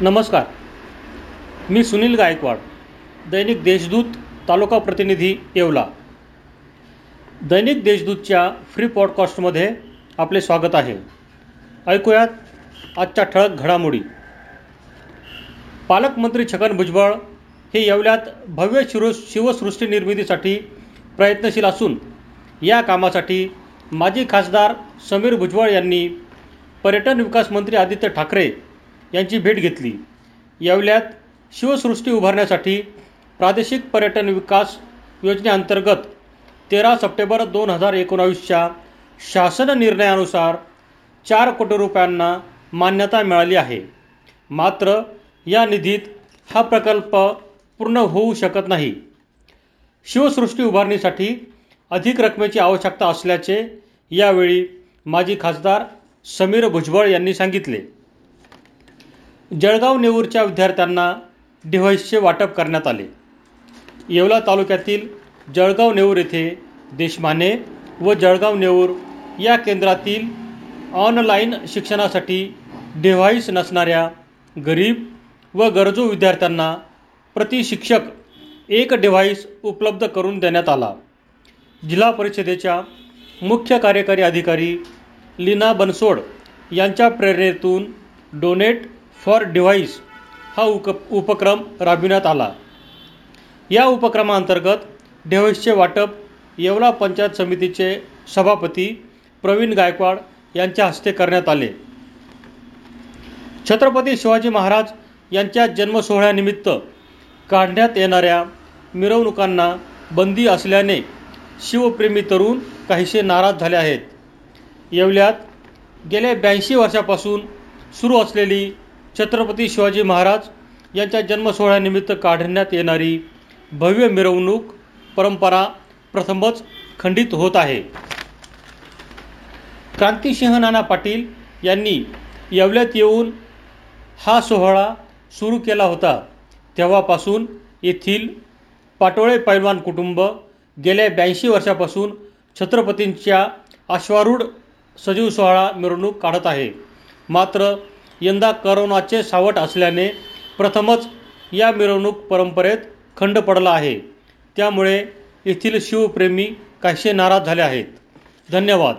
नमस्कार. मी सुनील गायकवाड दैनिक देशदूत तालुका प्रतिनिधी येवला. दैनिक देशदूतच्या फ्री पॉडकास्टमध्ये आपले स्वागत आहे. ऐकूयात आजच्या ठळक घडामोडी. पालकमंत्री छगन भुजबळ हे येवल्यात भव्य शिरो शिवसृष्टी निर्मितीसाठी प्रयत्नशील असून या कामासाठी माजी खासदार समीर भुजबळ यांनी पर्यटन विकास मंत्री आदित्य ठाकरे यांची भेट घेतली. येवल्यात शिवसृष्टी उभारण्यासाठी प्रादेशिक पर्यटन विकास योजनेअंतर्गत तेरा सप्टेंबर दोन हजार एकोणावीसच्या शासन निर्णयानुसार चार कोटी रुपयांना मान्यता मिळाली आहे. मात्र या निधीत हा प्रकल्प पूर्ण होऊ शकत नाही. शिवसृष्टी उभारणीसाठी अधिक रकमेची आवश्यकता असल्याचे यावेळी माजी खासदार समीर भुजबळ यांनी सांगितले. जळगाव नेऊरच्या विद्यार्थ्यांना डिव्हाइसचे वाटप करण्यात आले. येवला तालुक्यातील जळगाव नेऊर येथे देशमाने व जळगाव नेऊर या केंद्रातील ऑनलाईन शिक्षणासाठी डिव्हाइस नसणाऱ्या गरीब व गरजू विद्यार्थ्यांना प्रति शिक्षक एक डिव्हाइस उपलब्ध करून देण्यात आला. जिल्हा परिषदेच्या मुख्य कार्यकारी अधिकारी लीना बनसोड यांच्या प्रेरणेतून डोनेट फॉर डिव्हाइस हा उक उपक्रम राबविण्यात आला. या उपक्रमाअंतर्गत डिव्हाइसचे वाटप येवला पंचायत समितीचे सभापती प्रवीण गायकवाड यांच्या हस्ते करण्यात आले. छत्रपती शिवाजी महाराज यांच्या जन्मसोहळ्यानिमित्त काढण्यात येणाऱ्या मिरवणुकांना बंदी असल्याने शिवप्रेमी तरुण काहीसे नाराज झाले आहेत. येवल्यात गेल्या ब्याऐंशी वर्षापासून सुरू असलेली छत्रपती शिवाजी महाराज यांच्या जन्मसोहळ्यानिमित्त काढण्यात येणारी भव्य मिरवणूक परंपरा प्रथमच खंडित होत आहे. क्रांतिसिंह नाना पाटील यांनी येवल्यात येऊन हा सोहळा सुरू केला होता. तेव्हापासून येथील पाटोळे पैलवान कुटुंब गेल्या ब्याऐंशी वर्षापासून छत्रपतींच्या अश्वारूढ सजीव सोहळा मिरवणूक काढत आहे. मात्र यंदा करोनाचे सावट असल्याने प्रथमच या मिरवणूक परंपरेत खंड पडला आहे. त्यामुळे येथील शिवप्रेमी काहीसे नाराज झाले आहेत. धन्यवाद.